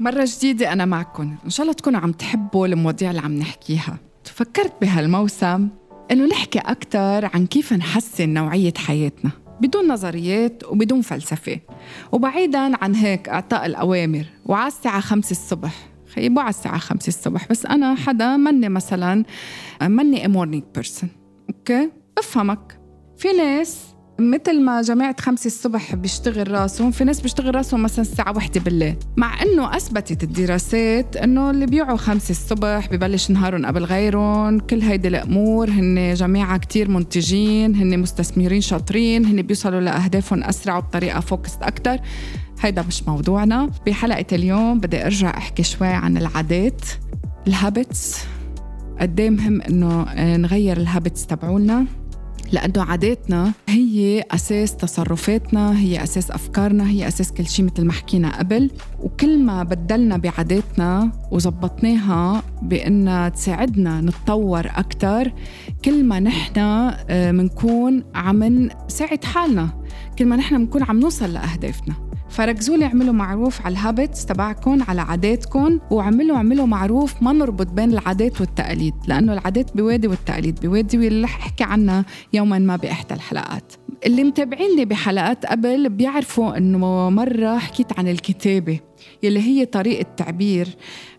مرة جديدة أنا معكم إن شاء الله تكونوا عم تحبوا المواضيع اللي عم نحكيها. فكرت بهالموسم إنه نحكي أكثر عن كيف نحسن نوعية حياتنا. بدون نظريات وبدون فلسفة. وبعيدا عن هيك إعطاء الأوامر. وعلى الساعة خمسة الصبح. خيبوا على الساعة خمسة الصبح. بس أنا حدا مني مثلا مني morning person okay؟ بفهمك في ناس مثل ما جماعة خمسة الصبح بيشتغل راسهم في ناس بيشتغل راسهم مثلا الساعة واحدة بالليل. مع إنه أثبتت الدراسات إنه اللي بيوعوا خمسة الصبح ببلش نهارهم قبل غيرهم. كل هيدي الأمور هن جماعة كتير منتجين هن مستثمرين شاطرين هن بيوصلوا لأهدافهم أسرع وبطريقة focused أكتر. هيدا مش موضوعنا. بحلقة اليوم بدي أرجع أحكي شوي عن العادات ال habits قد مهم إنه نغير ال habits تبعولنا؟ لأنه عاداتنا هي أساس تصرفاتنا هي أساس أفكارنا هي أساس كل شيء مثل ما حكينا قبل. وكل ما بدلنا بعاداتنا وزبطناها بأنها تساعدنا نتطور أكثر كل ما نحن منكون آه، عم نساعد حالنا كل ما نحن منكون عم نوصل لأهدافنا. فركزوا لي اعملوا معروف على الهابتس تبعكم على عاداتكم وعملوا اعملوا معروف ما نربط بين العادات والتقاليد لأنه العادات بوادي والتقاليد بوادي واللي رح احكي عنها يوما ما بإحدى الحلقات. اللي متابعيني بحلقات قبل بيعرفوا إنه مرة حكيت عن الكتابة يلي هي طريقة تعبير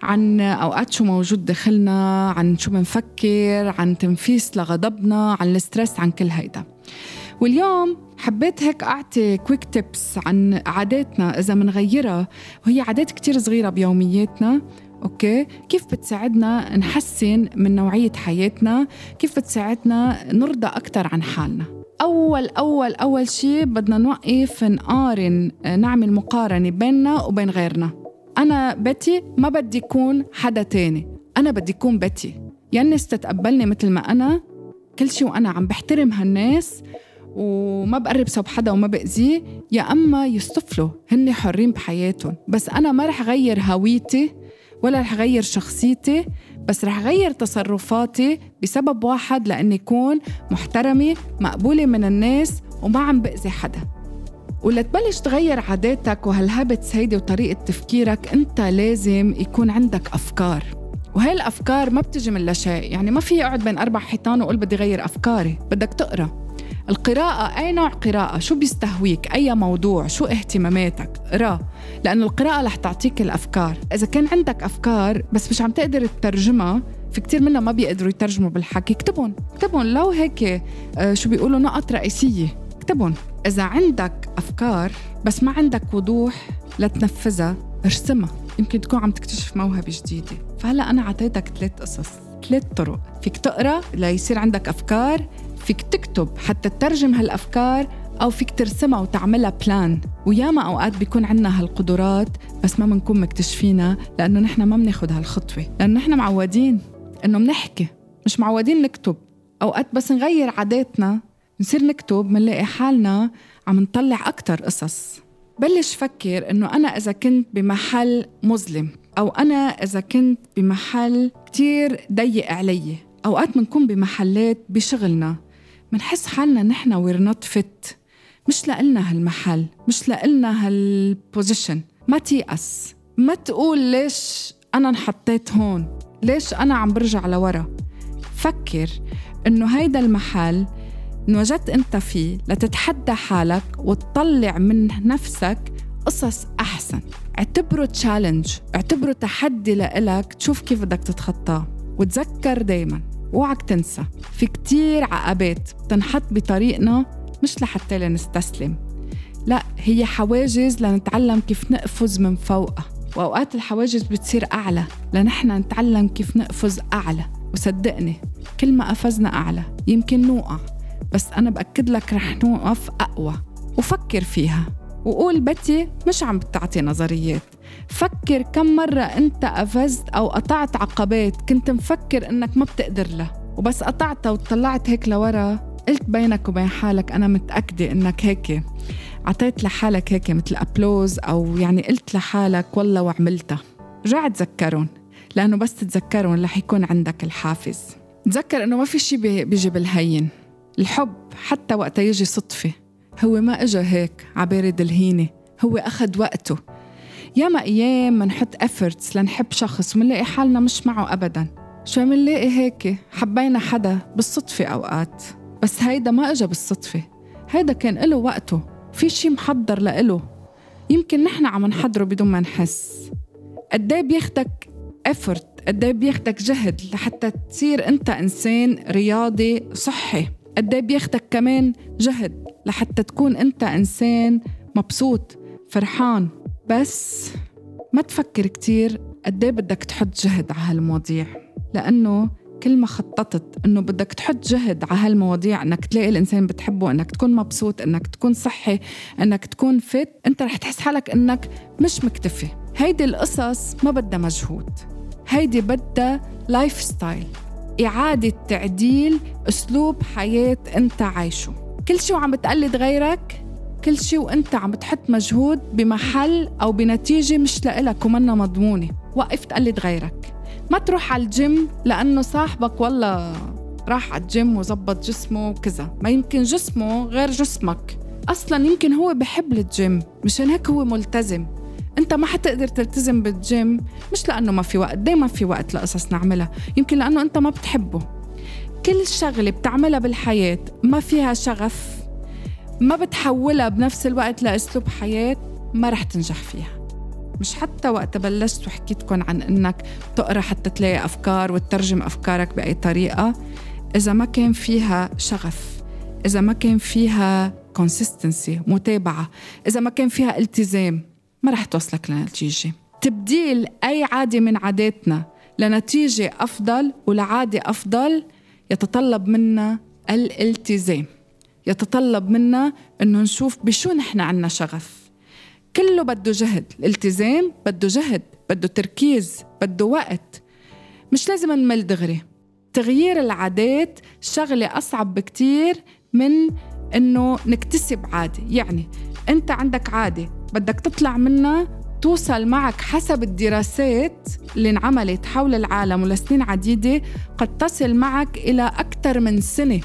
عن أوقات شو موجود داخلنا عن شو بنفكر عن تنفيس لغضبنا عن ال stress عن كل هيدا. واليوم حبيت هيك أعطي quick tips عن عاداتنا إذا منغيرها وهي عادات كتير صغيرة بيومياتنا. okay؟ كيف بتساعدنا نحسن من نوعية حياتنا؟ كيف بتساعدنا نرضى أكثر عن حالنا؟ أول أول أول شيء بدنا نوقف نقارن نعمل مقارنة بيننا وبين غيرنا. أنا بتي ما بدي اكون حدا تاني. أنا بدي اكون بتي يا الناس تتقبلني مثل ما أنا. كل شيء وأنا عم بحترم هالناس. وما بقرب صوب حدا وما بأذيه يا أما يصطفلوا هن حرين بحياتهم. بس أنا ما رح غير هويتي ولا رح غير شخصيتي بس رح غير تصرفاتي بسبب واحد لأني أكون محترمة مقبولة من الناس وما عم بأذي حدا. ولتبلش تغير عاداتك وهالهابتس هيدي وطريقة تفكيرك أنت لازم يكون عندك أفكار. وهي الأفكار ما بتجي من لا شيء يعني ما في أقعد بين أربع حيطان وأقول بدي غير أفكاري بدك تقرأ. القراءة أي نوع قراءة؟ شو بيستهويك؟ أي موضوع؟ شو اهتماماتك؟ قرا لأنه القراءة رح تعطيك الأفكار. إذا كان عندك أفكار بس مش عم تقدر تترجمها في كتير منا ما بيقدروا يترجموا بالحكي. اكتبهم اكتبهم. لو هيك آه، شو بيقولوا؟ نقط رئيسية. اكتبهم. إذا عندك أفكار بس ما عندك وضوح لتنفذها ارسمها. يمكن تكون عم تكتشف موهبة جديدة. فهلأ أنا عطيتك ثلاث قصص ثلاث طرق. فيك تقرأ ليصير عندك أفكار فيك تكتب حتى تترجم هالأفكار أو فيك ترسمها وتعملها بلان وياما أوقات بيكون عنا هالقدرات بس ما بنكون مكتشفينها لأنه نحن ما بناخد هالخطوة. لأنه نحن معودين إنه بنحكي مش معودين نكتب. أوقات بس نغير عاداتنا نصير نكتب منلاقي حالنا عم نطلع أكتر قصص. بلش فكر إنه أنا إذا كنت بمحل مظلم أو أنا إذا كنت بمحل كتير ضيق علي. أوقات بنكون بمحلات بشغلنا. منحس حالنا نحن we're not fit مش لإلنا هالمحل مش لإلنا هال position ما تيأس. ما تقول ليش أنا انحطيت هون؟ ليش أنا عم برجع لورا؟ فكر إنه هيدا المحل انوجدت أنت فيه لتتحدى حالك وتطلع من نفسك قصص أحسن. اعتبره تشالنج اعتبره تحدي لإلك تشوف كيف بدك تتخطاه. وتذكر دايما اوعك تنسى. في كتير عقبات بتنحط بطريقنا مش لحتى لنستسلم. لا هي حواجز لنتعلم كيف نقفز من فوقها. وأوقات الحواجز بتصير أعلى لنحن نتعلم كيف نقفز أعلى. وصدقني كل ما قفزنا أعلى يمكن نوقع بس أنا بأكد لك رح نوقف أقوى. وفكر فيها. وقول بتي مش عم بتعطي نظريات. فكر كم مرة أنت قفزت أو قطعت عقبات كنت مفكر أنك ما بتقدر له وبس قطعتها وطلعت هيك لورا. قلت بينك وبين حالك أنا متأكدة أنك هيك عطيت لحالك هيك مثل أبلوز أو يعني قلت لحالك والله وعملتها. رجع تذكرهم لأنه بس تتذكرهم رح يكون عندك الحافز. تذكر أنه ما في شيء بيجي بالهين. الحب حتى وقت يجي صدفة. هو ما إجا هيك عبارد الهينة هو أخذ وقته. ياما أيام منحط efforts لنحب شخص ومنلاقي حالنا مش معه أبدا. شو منلاقي هيك؟ حبينا حدا بالصدفة أوقات. بس هيدا ما إجا بالصدفة. هيدا كان له وقته. في شي محضر لإله. يمكن نحن عم نحضره بدون ما نحس. قديه بياخدك effort قديه بياخدك جهد لحتى تصير أنت إنسان رياضي صحي؟ قديه بياخدك كمان جهد لحتى تكون أنت إنسان مبسوط فرحان. بس ما تفكر كتير قديه بدك تحط جهد على هالمواضيع لأنه كل ما خططت إنه بدك تحط جهد على هالمواضيع إنك تلاقي الإنسان بتحبه إنك تكون مبسوط إنك تكون صحي إنك تكون fit أنت رح تحس حالك إنك مش مكتفي. هيدي القصص ما بدها مجهود هيدي بدها lifestyle إعادة تعديل أسلوب حياة أنت عايشه. كل شيء وعم بتقلد غيرك كل شيء وأنت عم بتحط مجهود بمحل أو بنتيجة مش لإلك ومنا مضمونة. وقف تقلد غيرك. ما تروح على الجيم لأنه صاحبك والله راح على الجيم وزبط جسمه وكذا. ما يمكن جسمه غير جسمك. أصلا يمكن هو بحب الجيم مشان هيك هو ملتزم. انت ما حتقدر تلتزم بالجيم مش لأنه ما في وقت دايما في وقت لقصص نعملها؟ يمكن لأنه أنت ما بتحبه. كل شغلة بتعملها بالحياة ما فيها شغف ما بتحولها بنفس الوقت لأسلوب حياة ما رح تنجح فيها. مش حتى وقت بلشت وحكيتكم عن إنك تقرأ حتى تلاقي أفكار وتترجم أفكارك بأي طريقة إذا ما كان فيها شغف إذا ما كان فيها كونسيستنسي متابعة إذا ما كان فيها التزام. ما رح توصلك لنتيجة. تبديل أي عادة من عاداتنا لنتيجة أفضل ولعادة أفضل يتطلب منا الالتزام. يتطلب منا إنه نشوف بشو نحن عنا شغف. كله بده جهد. الالتزام بده جهد بده تركيز بده وقت. مش لازم نمل دغري. تغيير العادات شغلة أصعب بكتير من إنه نكتسب عادة. يعني أنت عندك عادة بدك تطلع منها توصل معك حسب الدراسات اللي انعملت حول العالم ولسنين عديدة قد تصل معك إلى أكثر من سنة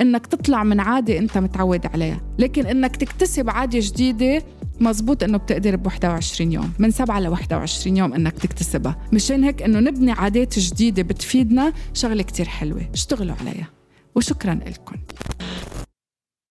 إنك تطلع من عادة أنت متعود عليها. لكن إنك تكتسب عادة جديدة مزبوط إنه بتقدر ب 21 يوم من 7 ل 21 يوم إنك تكتسبها. مشان هيك إنه نبني عادات جديدة بتفيدنا شغلة كتير حلوة. اشتغلوا عليها. وشكرا لكم